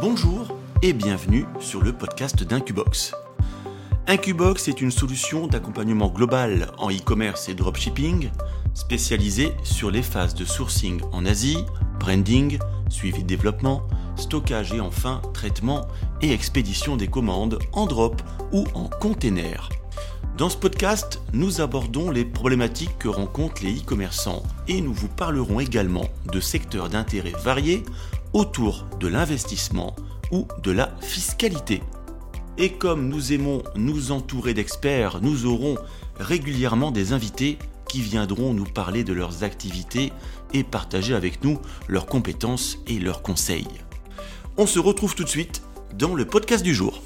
Bonjour et bienvenue sur le podcast d'Incubox. Incubox est une solution d'accompagnement global en e-commerce et dropshipping spécialisée sur les phases de sourcing en Asie, branding, suivi de développement, stockage et enfin traitement et expédition des commandes en drop ou en container. Dans ce podcast, nous abordons les problématiques que rencontrent les e-commerçants et nous vous parlerons également de secteurs d'intérêt variés autour de l'investissement ou de la fiscalité. Et comme nous aimons nous entourer d'experts, nous aurons régulièrement des invités qui viendront nous parler de leurs activités et partager avec nous leurs compétences et leurs conseils. On se retrouve tout de suite dans le podcast du jour.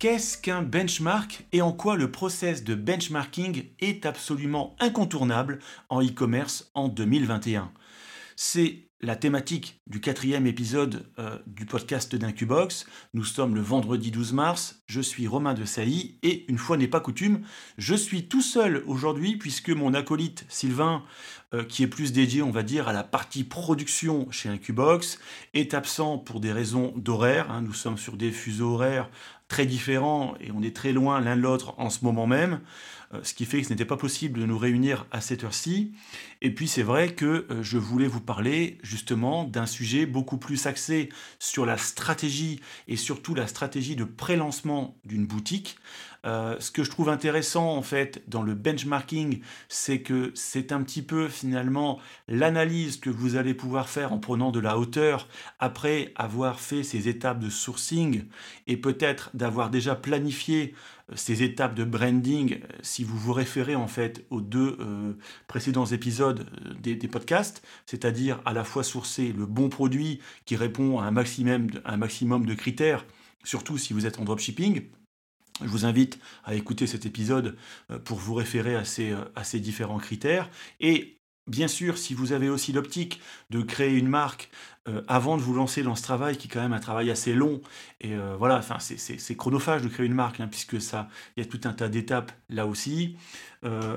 Qu'est-ce qu'un benchmark et en quoi le process de benchmarking est absolument incontournable en e-commerce en 2021 C'est la thématique du quatrième épisode euh, du podcast d'Incubox. Nous sommes le vendredi 12 mars. Je suis Romain de Sailly et une fois n'est pas coutume, je suis tout seul aujourd'hui puisque mon acolyte Sylvain, euh, qui est plus dédié, on va dire, à la partie production chez Incubox, est absent pour des raisons d'horaire. Hein. Nous sommes sur des fuseaux horaires très différents et on est très loin l'un de l'autre en ce moment même. Euh, ce qui fait que ce n'était pas possible de nous réunir à cette heure-ci. Et puis c'est vrai que euh, je voulais vous parler justement d'un sujet beaucoup plus axé sur la stratégie et surtout la stratégie de pré-lancement d'une boutique. Euh, ce que je trouve intéressant en fait dans le benchmarking, c'est que c'est un petit peu finalement l'analyse que vous allez pouvoir faire en prenant de la hauteur après avoir fait ces étapes de sourcing et peut-être d'avoir déjà planifié euh, ces étapes de branding, euh, si vous vous référez en fait aux deux précédents épisodes des, podcasts, c'est-à-dire à la fois sourcer le bon produit qui répond à un maximum un maximum de critères, surtout si vous êtes en dropshipping, je vous invite à écouter cet épisode euh, pour vous référer euh, à ces différents critères. Et bien sûr, si vous avez aussi l'optique de créer une marque euh, avant de vous lancer dans ce travail, qui est quand même un travail assez long, et voilà, enfin, c'est chronophage de créer une marque, hein, puisque ça, il y a tout un tas d'étapes là aussi.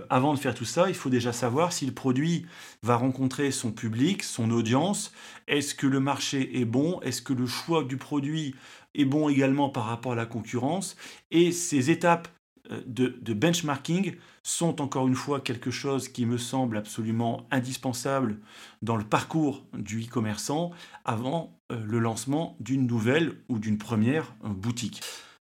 avant de faire tout ça, il faut déjà savoir si le produit va rencontrer son public, son audience. Est-ce que le marché est bon? Est-ce que le choix du produit est bon également par rapport à la concurrence? Et ces étapes euh, de, benchmarking sont encore une fois quelque chose qui me semble absolument indispensable dans le parcours du e-commerçant avant euh, le lancement d'une nouvelle ou d'une première boutique.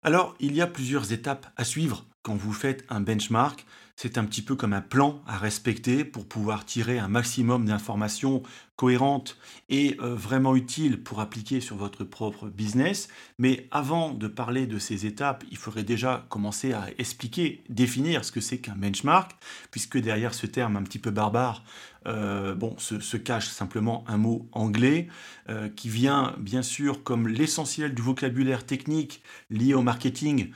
Alors, il y a plusieurs étapes à suivre quand vous faites un benchmark. C'est un petit peu comme un plan à respecter pour pouvoir tirer un maximum d'informations cohérentes et euh, vraiment utiles pour appliquer sur votre propre business. Mais avant de parler de ces étapes, il faudrait déjà commencer à expliquer, définir ce que c'est qu'un benchmark, puisque derrière ce terme un petit peu barbare, euh, bon, se, cache simplement un mot anglais euh, qui vient bien sûr comme l'essentiel du vocabulaire technique lié au marketing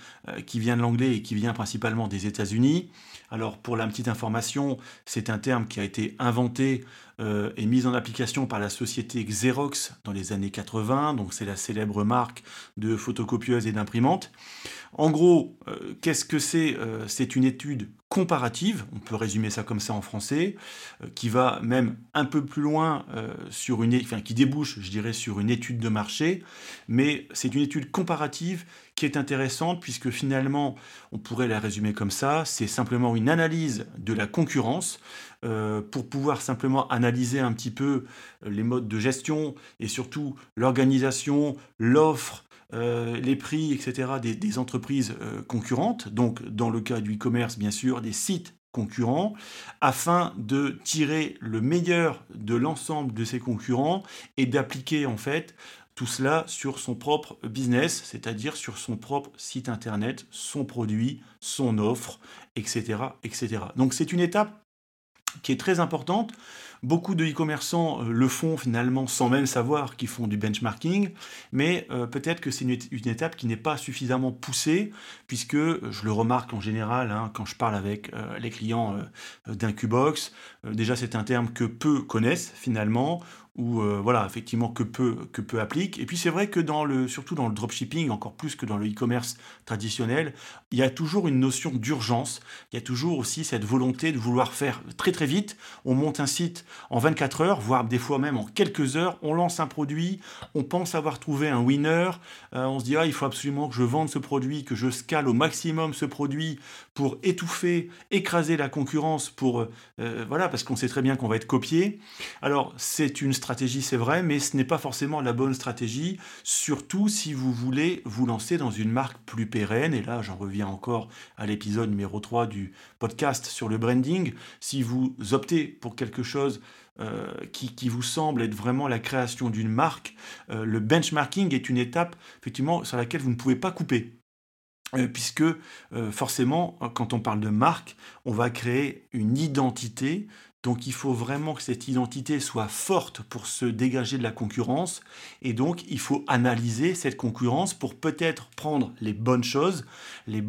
qui vient de l'anglais et qui vient principalement des États-Unis. Alors pour la petite information, c'est un terme qui a été inventé euh, et mis en application par la société Xerox dans les années 80, donc c'est la célèbre marque de photocopieuses et d'imprimantes. En gros, euh, qu'est-ce que c'est euh, C'est une étude comparative, on peut résumer ça comme ça en français, qui va même un peu plus loin sur qui débouche, je dirais, sur une étude de marché, mais c'est une étude comparative qui est intéressante puisque finalement, on pourrait la résumer comme ça, c'est simplement une analyse de la concurrence euh, pour pouvoir simplement analyser un petit peu euh, les modes de gestion et surtout l'organisation, l'offre, euh, les prix, etc. des, entreprises concurrentes, donc dans le cas du e-commerce, bien sûr, des sites concurrents, afin de tirer le meilleur de l'ensemble de ces concurrents et d'appliquer en fait tout cela sur son propre business, c'est-à-dire sur son propre site internet, son produit, son offre, etc. etc. Donc c'est une étape qui est très importante. Beaucoup de e-commerçants euh, le font finalement sans même savoir qu'ils font du benchmarking, mais euh, peut-être que c'est une, étape qui n'est pas suffisamment poussée, puisque euh, je le remarque en général hein, quand je parle avec les clients d'Incubox, déjà c'est un terme que peu connaissent finalement, ou voilà, effectivement, que peu, que peu. Et puis c'est vrai que dans le, surtout dans le dropshipping, encore plus que dans le e-commerce traditionnel, il y a toujours une notion d'urgence. Il y a toujours aussi cette volonté de vouloir faire très très vite. On monte un site en 24 heures, voire des fois même en quelques heures. On lance un produit, on pense avoir trouvé un winner. Euh, on se dit, ah, il faut absolument que je vende ce produit, que je scale au maximum ce produit pour étouffer, écraser la concurrence, pour, euh, voilà, parce qu'on sait très bien qu'on va être copié. Alors c'est une stratégie, c'est vrai, mais ce n'est pas forcément la bonne stratégie, surtout si vous voulez vous lancer dans une marque plus pérenne. Et là, j'en reviens encore à l'épisode numéro 3 du podcast sur le branding. Si vous optez pour quelque chose euh, qui, vous semble être vraiment la création d'une marque, euh, le benchmarking est une étape effectivement sur laquelle vous ne pouvez pas couper. Euh, puisque forcément, quand on parle de marque, on va créer une identité donc il faut vraiment que cette identité soit forte pour se dégager de la concurrence. Et donc il faut analyser cette concurrence pour peut-être prendre les bonnes choses, les,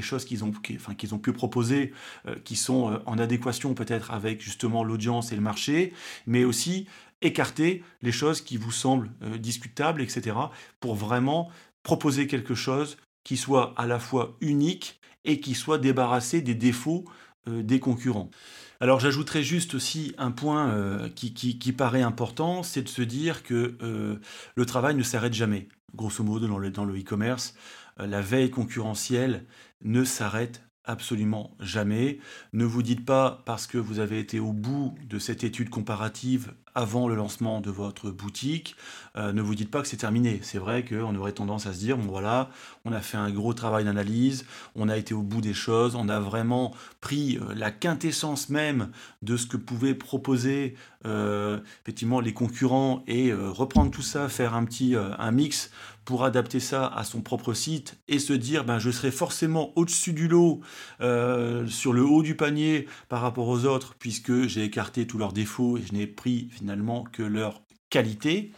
choses qu'ils ont, pu proposer, euh, qui sont euh, en adéquation peut-être avec justement l'audience et le marché, mais aussi écarter les choses qui vous semblent euh, discutables, etc. pour vraiment proposer quelque chose qui soit à la fois unique et qui soit débarrassé des défauts des concurrents. Alors j'ajouterais juste aussi un point euh, qui, paraît important, c'est de se dire que euh, le travail ne s'arrête jamais. Grosso modo, dans le e-commerce, euh, la veille concurrentielle ne s'arrête absolument jamais. Ne vous dites pas parce que vous avez été au bout de cette étude comparative avant le lancement de votre boutique, euh, ne vous dites pas que c'est terminé. C'est vrai qu'on aurait tendance à se dire, bon voilà, on a fait un gros travail d'analyse, on a été au bout des choses, on a vraiment pris euh, la quintessence même de ce que pouvaient proposer euh, effectivement les concurrents et reprendre tout ça, faire un petit un mix pour adapter ça à son propre site et se dire ben, je serai forcément au-dessus du lot, sur le haut du panier par rapport aux autres, puisque j'ai écarté tous leurs défauts et je n'ai pris finalement que leur qualité.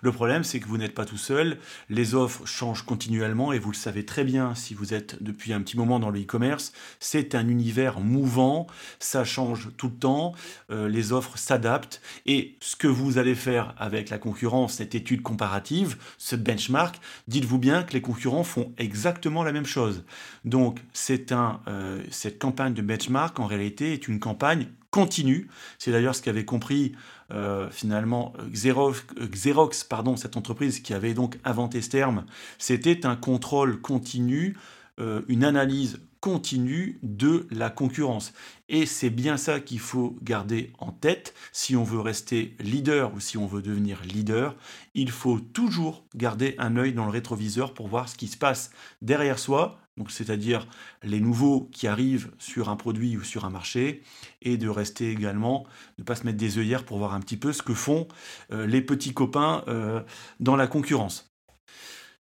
Le problème, c'est que vous n'êtes pas tout seul. Les offres changent continuellement et vous le savez très bien si vous êtes depuis un petit moment dans le e-commerce. C'est un univers mouvant, ça change tout le temps, euh, les offres s'adaptent et ce que vous allez faire avec la concurrence, cette étude comparative, ce benchmark, dites-vous bien que les concurrents font exactement la même chose. Donc, c'est un, euh, cette campagne de benchmark, en réalité, est une campagne continue. C'est d'ailleurs ce qu'avait compris euh, finalement Xerox, Xerox, pardon, cette entreprise qui avait donc inventé ce terme. C'était un contrôle continu, euh, une analyse continue de la concurrence. Et c'est bien ça qu'il faut garder en tête si on veut rester leader ou si on veut devenir leader. Il faut toujours garder un œil dans le rétroviseur pour voir ce qui se passe derrière soi, c'est-à-dire les nouveaux qui arrivent sur un produit ou sur un marché, et de rester également, ne pas se mettre des œillères pour voir un petit peu ce que font euh, les petits copains euh, dans la concurrence.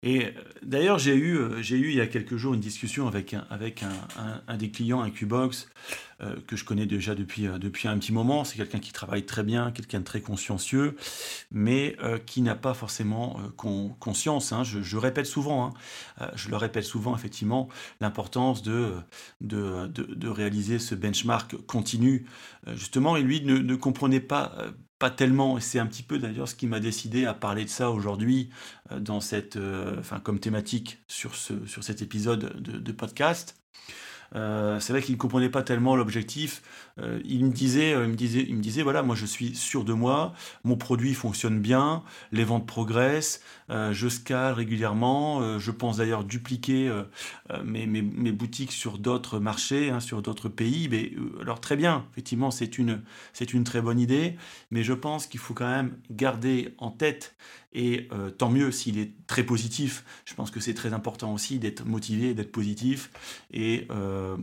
Et euh, d'ailleurs, j'ai eu, euh, eu il y a quelques jours une discussion avec un, des clients, un Qbox, euh, que je connais déjà depuis, depuis un petit moment. C'est quelqu'un qui travaille très bien, quelqu'un de très consciencieux, mais qui n'a pas forcément conscience. Hein. Je, répète souvent, hein. je le répète souvent, effectivement, l'importance de de, réaliser ce benchmark continu. justement, et lui ne comprenait pas pas tellement, et c'est un petit peu d'ailleurs ce qui m'a décidé à parler de ça aujourd'hui euh, dans cette, euh, comme thématique sur cet épisode de podcast. Euh, c'est vrai qu'il ne comprenait pas tellement l'objectif. Euh, il, me disait, euh, il, me disait, il me disait, voilà, moi je suis sûr de moi, mon produit fonctionne bien, les ventes progressent, je scale régulièrement, je pense d'ailleurs dupliquer mes, boutiques sur d'autres marchés, hein, sur d'autres pays. Mais, alors très bien, effectivement, c'est une, une très bonne idée, mais je pense qu'il faut quand même garder en tête et euh, tant mieux s'il est très positif. Je pense que c'est très important aussi d'être motivé, d'être positif et, euh,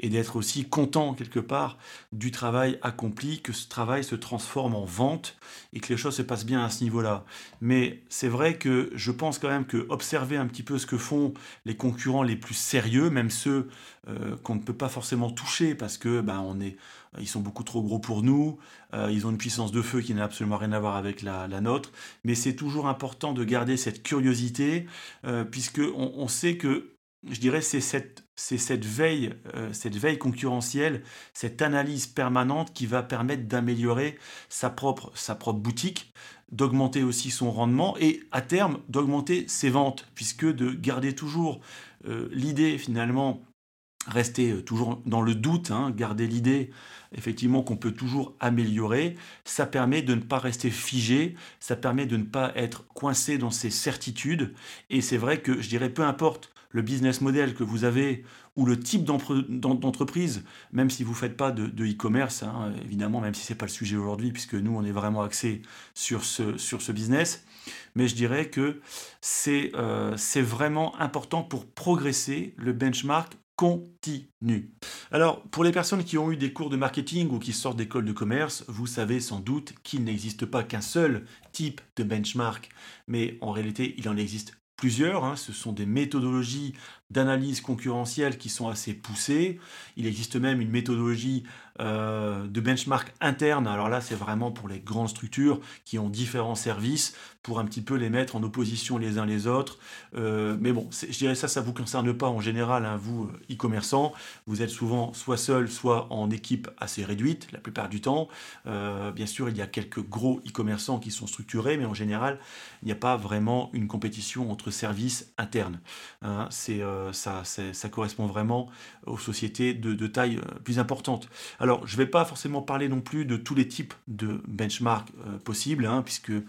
et d'être aussi content quelque part du travail accompli, que ce travail se transforme en vente et que les choses se passent bien à ce niveau-là. Mais c'est vrai que je pense quand même que observer un petit peu ce que font les concurrents les plus sérieux, même ceux euh, qu'on ne peut pas forcément toucher parce que ben, on est ils sont beaucoup trop gros pour nous, euh, ils ont une puissance de feu qui n'a absolument rien à voir avec la, nôtre, mais c'est toujours important de garder cette curiosité, euh, puisque on, sait que, je dirais, c'est cette c'est cette veille, euh, cette veille concurrentielle, cette analyse permanente qui va permettre d'améliorer sa propre, sa propre boutique, d'augmenter aussi son rendement et à terme d'augmenter ses ventes, puisque de garder toujours euh, l'idée finalement rester euh, toujours dans le doute, hein, garder l'idée effectivement qu'on peut toujours améliorer, ça permet de ne pas rester figé, ça permet de ne pas être coincé dans ses certitudes. Et c'est vrai que je dirais peu importe le business model que vous avez ou le type d'entreprise, même si vous ne faites pas de e-commerce, hein, évidemment, même si ce n'est pas le sujet aujourd'hui, puisque nous, on est vraiment axé sur ce, sur ce business. Mais je dirais que c'est euh, vraiment important pour progresser le benchmark continue. Alors, pour les personnes qui ont eu des cours de marketing ou qui sortent d'école de commerce, vous savez sans doute qu'il n'existe pas qu'un seul type de benchmark, mais en réalité, il en existe plusieurs. Hein. Ce sont des méthodologies d'analyse concurrentielle qui sont assez poussées. Il existe même une méthodologie euh, de benchmark interne. Alors là, c'est vraiment pour les grandes structures qui ont différents services pour un petit peu les mettre en opposition les uns les autres. Euh, mais bon, je dirais ça, ça ne vous concerne pas en général, hein, vous, euh, e-commerçants. Vous êtes souvent soit seul, soit en équipe assez réduite, la plupart du temps. bien sûr, il y a quelques gros e-commerçants qui sont structurés, mais en général, il n'y a pas vraiment une compétition entre services internes. Hein. c'est ça, ça, correspond vraiment aux sociétés de, taille euh, plus importante. Alors, je ne vais pas forcément parler non plus de tous les types de benchmark euh, possibles, hein, puisque euh,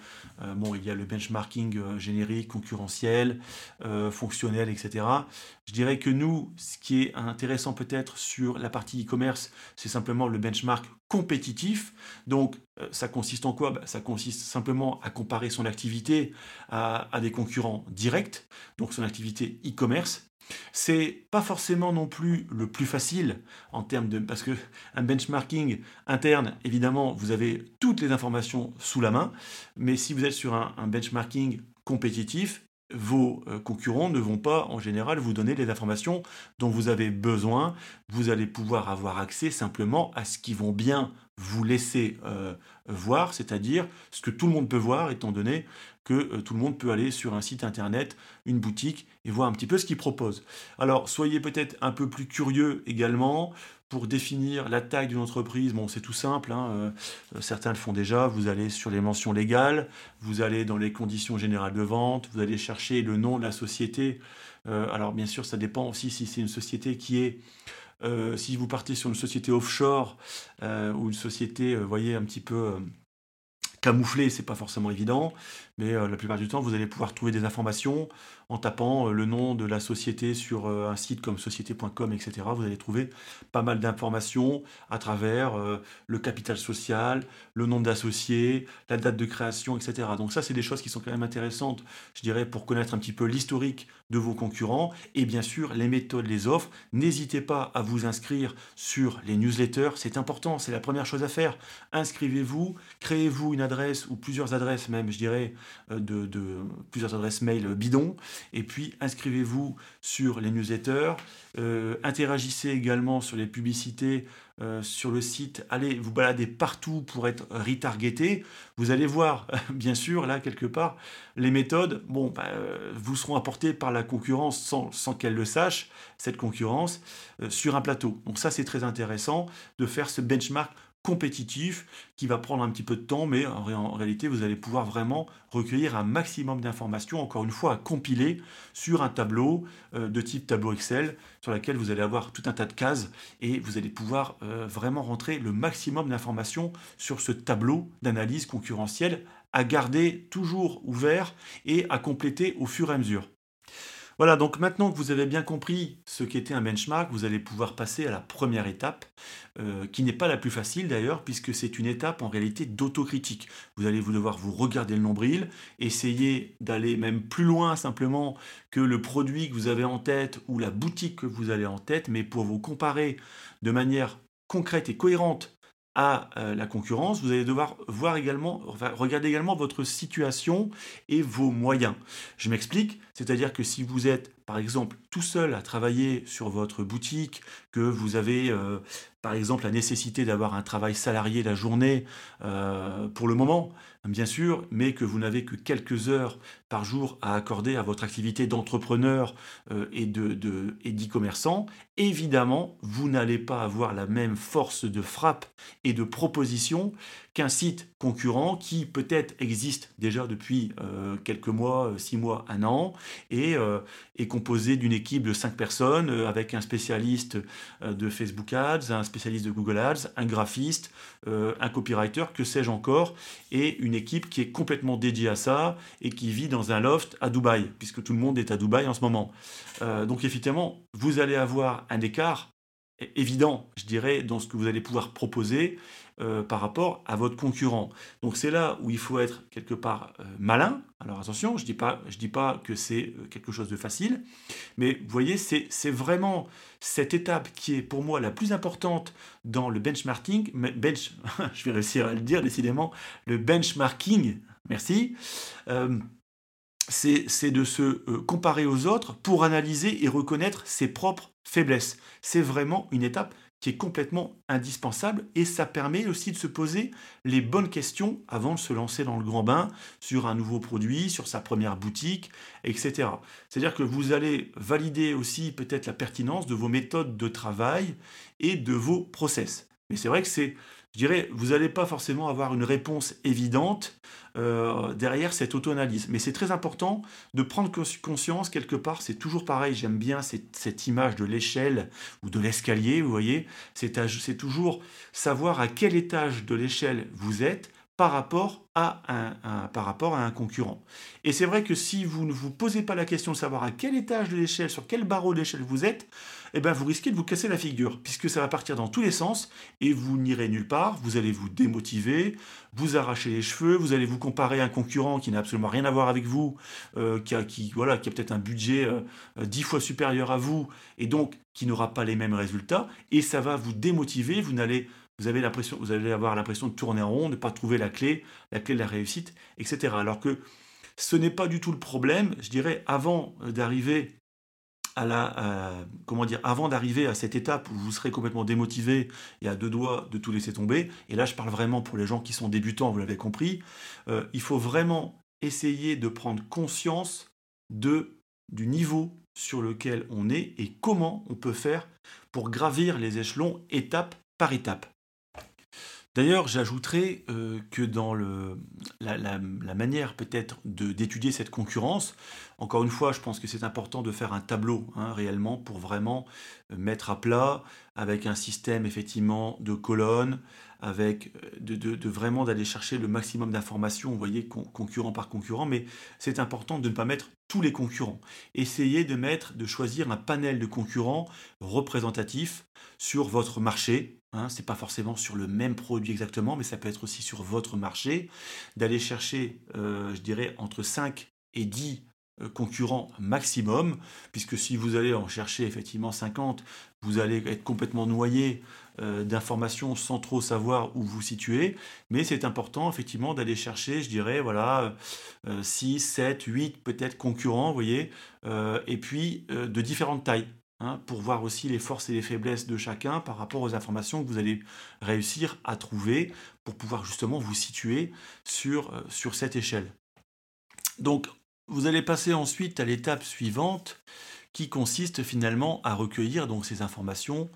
bon, il y a le benchmarking générique, concurrentiel, fonctionnel, etc. Je dirais que nous, ce qui est intéressant peut-être sur la partie e-commerce, c'est simplement le benchmark compétitif. Donc, ça consiste en quoi? Bah, Ça consiste simplement à comparer son activité à, à des concurrents directs, donc son activité e-commerce. C'est pas forcément non plus le plus facile en termes de parce que un benchmarking interne, évidemment, vous avez toutes les informations sous la main, mais si vous êtes sur un, benchmarking compétitif, vos euh, concurrents ne vont pas en général vous donner les informations dont vous avez besoin. Vous allez pouvoir avoir accès simplement à ce qu'ils vont bien vous laisser euh, voir, c'est-à-dire ce que tout le monde peut voir, étant donné que euh, tout le monde peut aller sur un site internet, une boutique, et voir un petit peu ce qu'ils proposent. Alors, soyez peut-être un peu plus curieux également pour définir la taille d'une entreprise. Bon, c'est tout simple, hein, euh, certains le font déjà. Vous allez sur les mentions légales, vous allez dans les conditions générales de vente, vous allez chercher le nom de la société. alors, bien sûr, ça dépend aussi si c'est une société qui est euh, si vous partez sur une société offshore euh, ou une société, vous voyez, un petit peu camouflée, c'est pas forcément évident, mais la plupart du temps, vous allez pouvoir trouver des informations en tapant le nom de la société sur un site comme société.com, etc. Vous allez trouver pas mal d'informations à travers le capital social, le nom d'associé, la date de création, etc. Donc ça, c'est des choses qui sont quand même intéressantes, je dirais, pour connaître un petit peu l'historique de vos concurrents et bien sûr les méthodes, les offres. N'hésitez pas à vous inscrire sur les newsletters, c'est important, c'est la première chose à faire. Inscrivez-vous, créez-vous une adresse ou plusieurs adresses même, je dirais, euh, de, plusieurs adresses mail bidons et puis inscrivez-vous sur les newsletters, euh, interagissez également sur les publicités euh, sur le site, allez vous balader partout pour être retargeté. Vous allez voir, bien sûr, là quelque part, les méthodes, bon, bah, vous seront apportées par la concurrence sans, sans qu'elle le sache, cette concurrence, sur un plateau. Donc ça, c'est très intéressant de faire ce benchmark compétitif qui va prendre un petit peu de temps, mais en, réalité, vous allez pouvoir vraiment recueillir un maximum d'informations, encore une fois, à compiler sur un tableau euh, de type tableau Excel, sur lequel vous allez avoir tout un tas de cases et vous allez pouvoir euh, vraiment rentrer le maximum d'informations sur ce tableau d'analyse concurrentielle à garder toujours ouvert et à compléter au fur et à mesure. Voilà, donc maintenant que vous avez bien compris ce qu'était un benchmark, vous allez pouvoir passer à la première étape, euh, qui n'est pas la plus facile d'ailleurs, puisque c'est une étape en réalité d'autocritique. Vous allez vous devoir vous regarder le nombril, essayer d'aller même plus loin simplement que le produit que vous avez en tête ou la boutique que vous avez en tête, mais pour vous comparer de manière concrète et cohérente à euh, la concurrence, vous allez devoir voir également, regarder également votre situation et vos moyens. Je m'explique, C'est-à-dire que si vous êtes, par exemple, tout seul à travailler sur votre boutique, que vous avez, euh, par exemple, la nécessité d'avoir un travail salarié la journée, euh, pour le moment, bien sûr, mais que vous n'avez que quelques heures par jour à accorder à votre activité d'entrepreneur euh, et d'e-commerçant, évidemment, vous n'allez pas avoir la même force de frappe et de proposition qu'un site concurrent qui peut-être existe déjà depuis euh, quelques mois, euh, six mois, un an, et est composé d'une équipe de cinq personnes avec un spécialiste de Facebook Ads, un spécialiste de Google Ads, un graphiste, un copywriter, que sais-je encore, et une équipe qui est complètement dédiée à ça et qui vit dans un loft à Dubaï, puisque tout le monde est à Dubaï en ce moment. Euh, donc effectivement, vous allez avoir un écart évident, je dirais, dans ce que vous allez pouvoir proposer euh, par rapport à votre concurrent. Donc c'est là où il faut être quelque part euh, malin. Alors attention, je ne dis, pas, dis pas que c'est quelque chose de facile, mais vous voyez, c'est vraiment cette étape qui est pour moi la plus importante dans le benchmarking. Bench, je vais réussir à le dire décidément, le benchmarking, merci c'est de se euh, comparer aux autres pour analyser et reconnaître ses propres faiblesses. C'est vraiment une étape qui est complètement indispensable et ça permet aussi de se poser les bonnes questions avant de se lancer dans le grand bain sur un nouveau produit, sur sa première boutique, etc. C'est-à-dire que vous allez valider aussi peut-être la pertinence de vos méthodes de travail et de vos process. Mais c'est vrai que c'est je dirais, vous n'allez pas forcément avoir une réponse évidente euh, derrière cette auto-analyse. Mais c'est très important de prendre conscience quelque part, c'est toujours pareil, j'aime bien cette, image de l'échelle ou de l'escalier, vous voyez, c'est toujours savoir à quel étage de l'échelle vous êtes par rapport à un, par rapport à un concurrent. Et c'est vrai que si vous ne vous posez pas la question de savoir à quel étage de l'échelle, sur quel barreau d'échelle vous êtes, eh ben vous risquez de vous casser la figure, puisque ça va partir dans tous les sens et vous n'irez nulle part, vous allez vous démotiver, vous arracher les cheveux, vous allez vous comparer à un concurrent qui n'a absolument rien à voir avec vous, euh, qui a, voilà, qui peut-être un budget euh, euh, dix fois supérieur à vous, et donc qui n'aura pas les mêmes résultats, et ça va vous démotiver, vous n'allez vous, avez l'impression, vous allez avoir l'impression de tourner en rond, de ne pas trouver la clé, la clé de la réussite, etc. Alors que ce n'est pas du tout le problème, je dirais, avant d'arriver à la, comment dire, avant d'arriver à cette étape où vous serez complètement démotivé et à deux doigts de tout laisser tomber, et là je parle vraiment pour les gens qui sont débutants, vous l'avez compris, euh, il faut vraiment essayer de prendre conscience du niveau sur lequel on est et comment on peut faire pour gravir les échelons étape par étape. D'ailleurs, j'ajouterais euh, que dans la, manière peut-être d'étudier cette concurrence, encore une fois, je pense que c'est important de faire un tableau hein, réellement pour vraiment euh, mettre à plat avec un système effectivement de colonnes, avec euh, de, vraiment d'aller chercher le maximum d'informations, vous voyez, concurrent par concurrent, mais c'est important de ne pas mettre tous les concurrents. Essayez de mettre, de choisir un panel de concurrents représentatifs sur votre marché, Hein, ce n'est pas forcément sur le même produit exactement, mais ça peut être aussi sur votre marché, d'aller chercher, euh, je dirais, entre 5 et 10 euh, concurrents maximum, puisque si vous allez en chercher effectivement 50, vous allez être complètement noyé euh, d'informations sans trop savoir où vous situez, mais c'est important effectivement d'aller chercher, je dirais, voilà, 6, 7, 8 peut-être concurrents, vous voyez, et puis de différentes tailles. Hein, pour voir aussi les forces et les faiblesses de chacun par rapport aux informations que vous allez réussir à trouver pour pouvoir justement vous situer sur, euh, sur cette échelle. Donc, vous allez passer ensuite à l'étape suivante qui consiste finalement à recueillir donc ces informations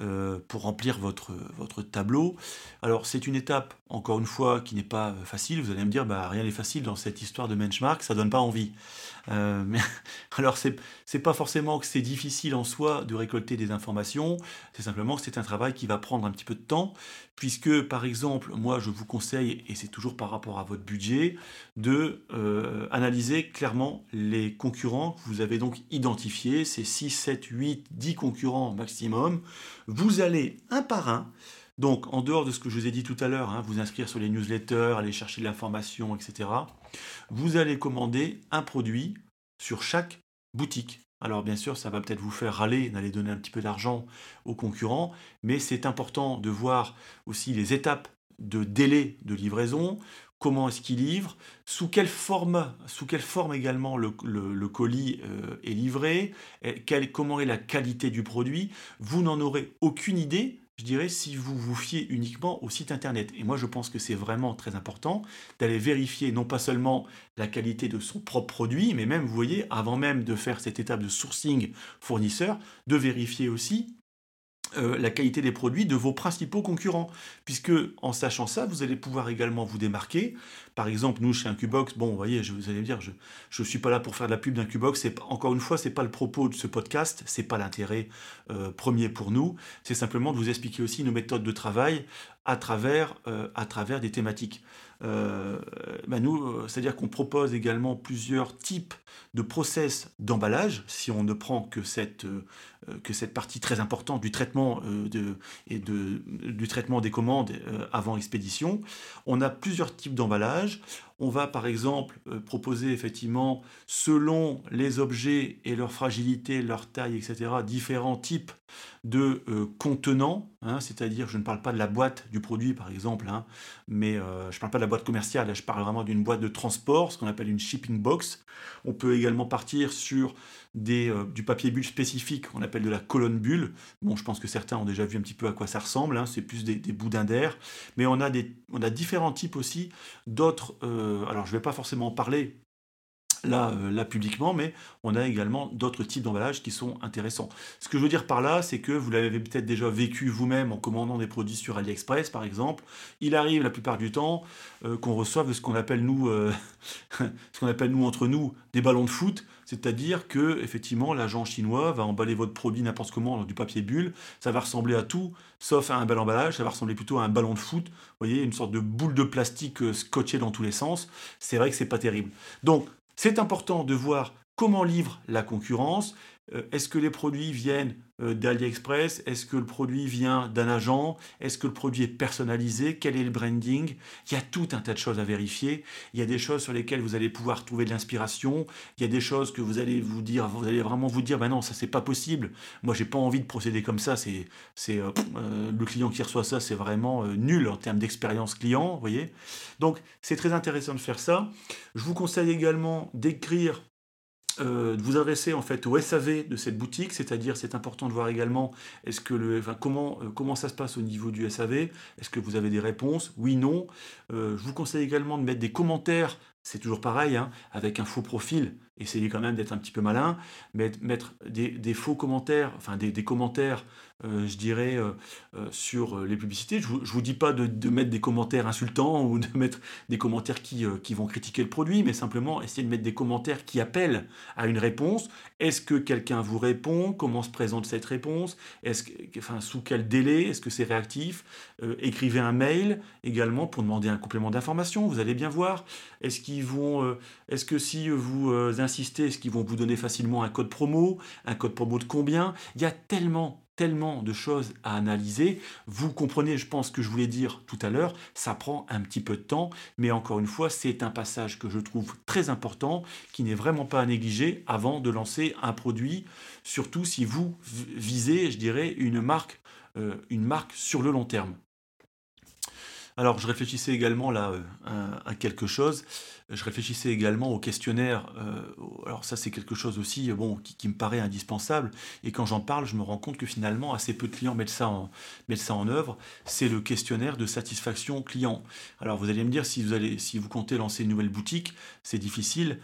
euh, pour remplir votre, votre tableau. Alors c'est une étape, encore une fois, qui n'est pas facile. Vous allez me dire, bah, rien n'est facile dans cette histoire de benchmark, ça donne pas envie. Euh, mais, alors c'est, c'est pas forcément que c'est difficile en soi de récolter des informations, c'est simplement que c'est un travail qui va prendre un petit peu de temps, puisque par exemple, moi je vous conseille, et c'est toujours par rapport à votre budget, de euh, analyser clairement les concurrents que vous avez donc identifiés, ces 6, 7, 8, 10 concurrents maximum vous allez un par un, donc en dehors de ce que je vous ai dit tout à l'heure, hein, vous inscrire sur les newsletters, aller chercher de l'information, etc., vous allez commander un produit sur chaque boutique. Alors bien sûr, ça va peut-être vous faire râler d'aller donner un petit peu d'argent aux concurrents, mais c'est important de voir aussi les étapes de délai de livraison, comment est-ce qu'il livre, sous quelle forme, sous également le, colis euh, est livré, comment est la qualité du produit. Vous n'en aurez aucune idée je dirais, si vous vous fiez uniquement au site internet. Et moi, je pense que c'est vraiment très important d'aller vérifier non pas seulement la qualité de son propre produit, mais même, vous voyez, avant même de faire cette étape de sourcing fournisseur, de vérifier aussi euh, la qualité des produits de vos principaux concurrents. Puisque en sachant ça, vous allez pouvoir également vous démarquer. Par exemple, nous, chez Incubox, bon, vous voyez, je, vous allez me dire, je ne suis pas là pour faire de la pub d'Incubox. Encore une fois, ce n'est pas le propos de ce podcast, ce n'est pas l'intérêt euh, premier pour nous. C'est simplement de vous expliquer aussi nos méthodes de travail à travers, euh, à travers des thématiques. Euh, bah, nous, euh, c'est-à-dire qu'on propose également plusieurs types de process d'emballage, si on ne prend que cette, euh, partie très importante du traitement, du traitement des commandes avant expédition. On a plusieurs types d'emballage. On va par exemple proposer effectivement, selon les objets et leur fragilité, leur taille, etc., différents types de contenants, hein, c'est-à-dire je ne parle pas de la boîte du produit par exemple, hein, mais je ne parle pas de boîte commerciale, je parle vraiment d'une boîte de transport, ce qu'on appelle une shipping box. On peut également partir sur euh, du papier bulle spécifique, qu'on appelle de la colonne bulle. Bon, je pense que certains ont déjà vu un petit peu à quoi ça ressemble, hein. c'est plus des, boudins d'air. Mais on a, des, on a différents types aussi d'autres. Euh, alors, je ne vais pas forcément en parler là, euh, là publiquement, mais on a également d'autres types d'emballages qui sont intéressants. Ce que je veux dire par là, c'est que vous l'avez peut-être déjà vécu vous-même en commandant des produits sur AliExpress, par exemple. Il arrive la plupart du temps qu'on reçoive ce qu'on appelle ce qu'on appelle nous entre nous, des ballons de foot. C'est-à-dire que effectivement, l'agent chinois va emballer votre produit n'importe comment dans du papier bulle. Ça va ressembler à tout, sauf à un bel emballage. Ça va ressembler plutôt à un ballon de foot. Vous voyez, une sorte de boule de plastique scotchée dans tous les sens. C'est vrai que c'est pas terrible. Donc c'est important de voir comment livre la concurrence. Euh, est-ce que les produits viennent euh, d'AliExpress Est-ce que le produit vient d'un agent Est-ce que le produit est personnalisé Quel est le branding? Il y a tout un tas de choses à vérifier. Il y a des choses sur lesquelles vous allez pouvoir trouver de l'inspiration. Il y a des choses que vous allez vous dire, vous allez vraiment vous dire, ben non, ça c'est pas possible. Moi, j'ai pas envie de procéder comme ça. C'est, euh, le client qui reçoit ça, c'est vraiment nul en termes d'expérience client, voyez. Donc, c'est très intéressant de faire ça. Je vous conseille également d'écrire euh, de vous adresser en fait au SAV de cette boutique, c'est-à-dire c'est important de voir également est-ce que le, comment, euh, comment ça se passe au niveau du SAV, est-ce que vous avez des réponses, oui, non. Euh, je vous conseille également de mettre des commentaires c'est toujours pareil, hein, avec un faux profil, essayez quand même d'être un petit peu malin, mettre, des, faux commentaires, enfin des, commentaires, euh, je dirais, euh, euh, sur les publicités. Je ne vous, dis pas de, mettre des commentaires insultants ou de mettre des commentaires qui, vont critiquer le produit, mais simplement essayer de mettre des commentaires qui appellent à une réponse. Est-ce que quelqu'un vous répond? Comment se présente cette réponse? Est-ce que, enfin, Sous quel délai? Est-ce que c'est réactif? Écrivez un mail également pour demander un complément d'information, vous allez bien voir. Est-ce qu'il vont, est-ce que si vous insistez, est-ce qu'ils vont vous donner facilement un code promo, un code promo de combien? Il y a tellement tellement de choses à analyser. Vous comprenez, je pense que je voulais dire tout à l'heure, ça prend un petit peu de temps, mais encore une fois, c'est un passage que je trouve très important, qui n'est vraiment pas à négliger avant de lancer un produit, surtout si vous visez, je dirais, une marque, euh, une marque sur le long terme. Alors, je réfléchissais également là à quelque chose je réfléchissais également au questionnaire. Euh, alors ça, c'est quelque chose aussi bon, qui, me paraît indispensable. Et quand j'en parle, je me rends compte que finalement, assez peu de clients mettent ça en, mettent ça en œuvre. C'est le questionnaire de satisfaction client. Alors vous allez me dire, si vous, allez, si vous comptez lancer une nouvelle boutique, c'est difficile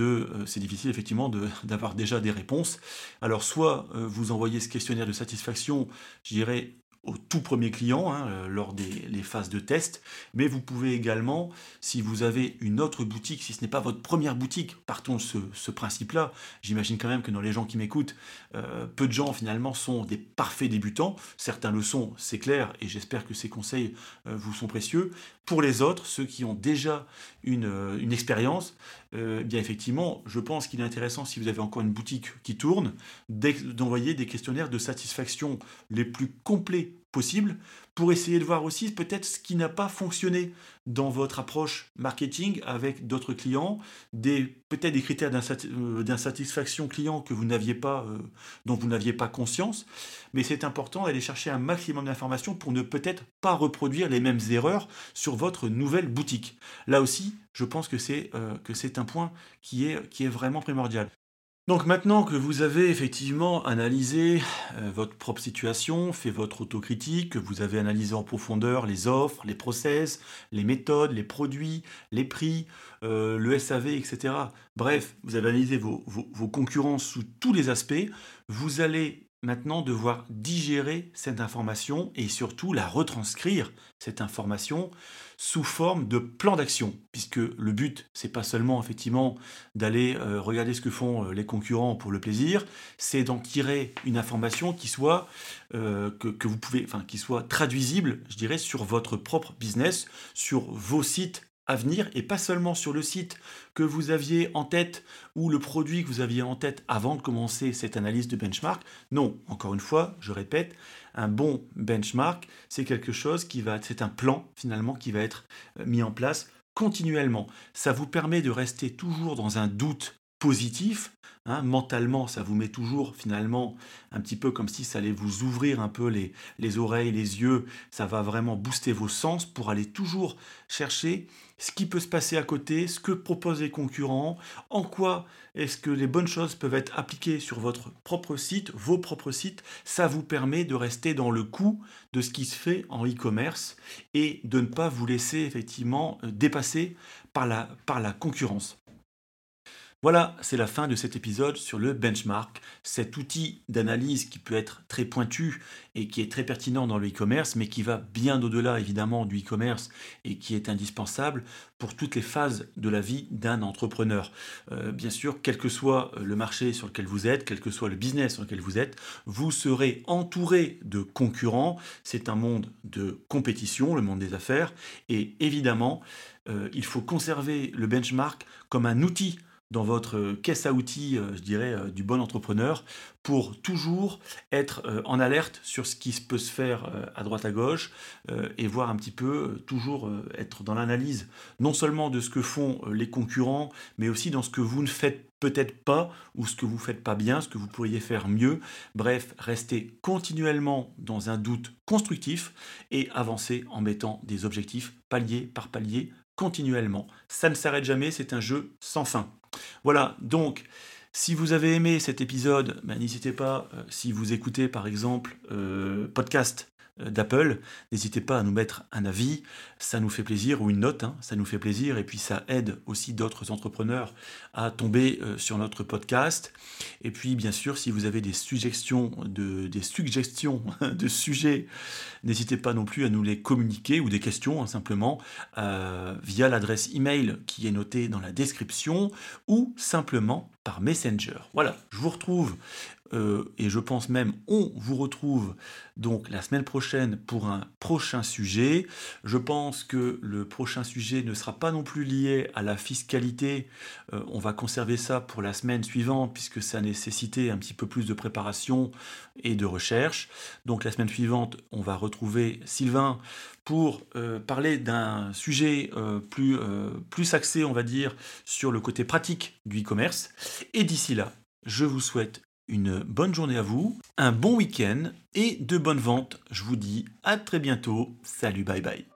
euh, c'est difficile effectivement d'avoir déjà des réponses. Alors soit euh, vous envoyez ce questionnaire de satisfaction, je dirais au tout premier client hein, euh, lors des les phases de test, mais vous pouvez également, si vous avez une autre boutique, si ce n'est pas votre première boutique, partons de ce, principe-là, j'imagine quand même que dans les gens qui m'écoutent, euh, peu de gens finalement sont des parfaits débutants, certains le sont, c'est clair, et j'espère que ces conseils euh, vous sont précieux. Pour les autres, ceux qui ont déjà une, une expérience, bien effectivement, je pense qu'il est intéressant, si vous avez encore une boutique qui tourne, d'envoyer des questionnaires de satisfaction les plus complets possible pour essayer de voir aussi peut-être ce qui n'a pas fonctionné dans votre approche marketing avec d'autres clients, peut-être des critères euh, d'insatisfaction client que vous n'aviez pas, euh, dont vous n'aviez pas conscience. Mais c'est important d'aller chercher un maximum d'informations pour ne peut-être pas reproduire les mêmes erreurs sur votre nouvelle boutique. Là aussi, je pense que c'est euh, un point qui est vraiment primordial. Donc maintenant que vous avez effectivement analysé euh, votre propre situation, fait votre autocritique, que vous avez analysé en profondeur les offres, les process, les méthodes, les produits, les prix, euh, le SAV, etc. Bref, vous avez analysé vos, vos concurrents sous tous les aspects, vous allez maintenant devoir digérer cette information et surtout la retranscrire, cette information, sous forme de plan d'action. Puisque le but, c'est pas seulement effectivement d'aller euh, regarder ce que font euh, les concurrents pour le plaisir, c'est d'en tirer une information qui soit, euh, qui soit traduisible, je dirais, sur votre propre business, sur vos sites et pas seulement sur le site que vous aviez en tête ou le produit que vous aviez en tête avant de commencer cette analyse de benchmark. Non, encore une fois, je répète, un bon benchmark, c'est quelque chose qui va, c'est un plan finalement qui va être euh, mis en place continuellement. Ça vous permet de rester toujours dans un doute positif. Hein, mentalement, ça vous met toujours finalement un petit peu comme si ça allait vous ouvrir un peu les, les oreilles, les yeux. Ça va vraiment booster vos sens pour aller toujours chercher ce qui peut se passer à côté, ce que proposent les concurrents, en quoi est-ce que les bonnes choses peuvent être appliquées sur votre propre site, vos propres sites. Ça vous permet de rester dans le coup de ce qui se fait en e-commerce et de ne pas vous laisser effectivement euh, dépasser par la, par la concurrence. Voilà, c'est la fin de cet épisode sur le benchmark, cet outil d'analyse qui peut être très pointu et qui est très pertinent dans le e-commerce, mais qui va bien au-delà évidemment du e-commerce et qui est indispensable pour toutes les phases de la vie d'un entrepreneur. Euh, bien sûr, quel que soit le marché sur lequel vous êtes, quel que soit le business sur lequel vous êtes, vous serez entouré de concurrents. C'est un monde de compétition, le monde des affaires, et évidemment, euh, il faut conserver le benchmark comme un outil dans votre caisse à outils, euh, je dirais, euh, du bon entrepreneur, pour toujours être euh, en alerte sur ce qui peut se faire à droite à gauche et voir un petit peu, toujours être dans l'analyse, non seulement de ce que font les concurrents, mais aussi dans ce que vous ne faites peut-être pas ou ce que vous ne faites pas bien, ce que vous pourriez faire mieux. Bref, restez continuellement dans un doute constructif et avancez en mettant des objectifs palier par palier continuellement. Ça ne s'arrête jamais, c'est un jeu sans fin. Voilà, donc si vous avez aimé cet épisode, ben, n'hésitez pas, euh, si vous écoutez par exemple euh, podcast d'Apple, n'hésitez pas à nous mettre un avis, ça nous fait plaisir, ou une note, hein, ça nous fait plaisir, et puis ça aide aussi d'autres entrepreneurs à tomber euh, sur notre podcast. Et puis bien sûr, si vous avez des suggestions de, des suggestions de sujets, n'hésitez pas non plus à nous les communiquer, ou des questions hein, simplement, euh, via l'adresse email qui est notée dans la description, ou simplement par Messenger. Voilà, je vous retrouve euh, et je pense même on vous retrouve donc la semaine prochaine pour un prochain sujet. Je pense que le prochain sujet ne sera pas non plus lié à la fiscalité. Euh, on va conserver ça pour la semaine suivante puisque ça nécessitait un petit peu plus de préparation et de recherche. Donc la semaine suivante, on va retrouver Sylvain pour euh, parler d'un sujet plus, plus axé, on va dire, sur le côté pratique du e-commerce. Et d'ici là, je vous souhaite une bonne journée à vous, un bon week-end et de bonnes ventes. Je vous dis à très bientôt. Salut, bye bye.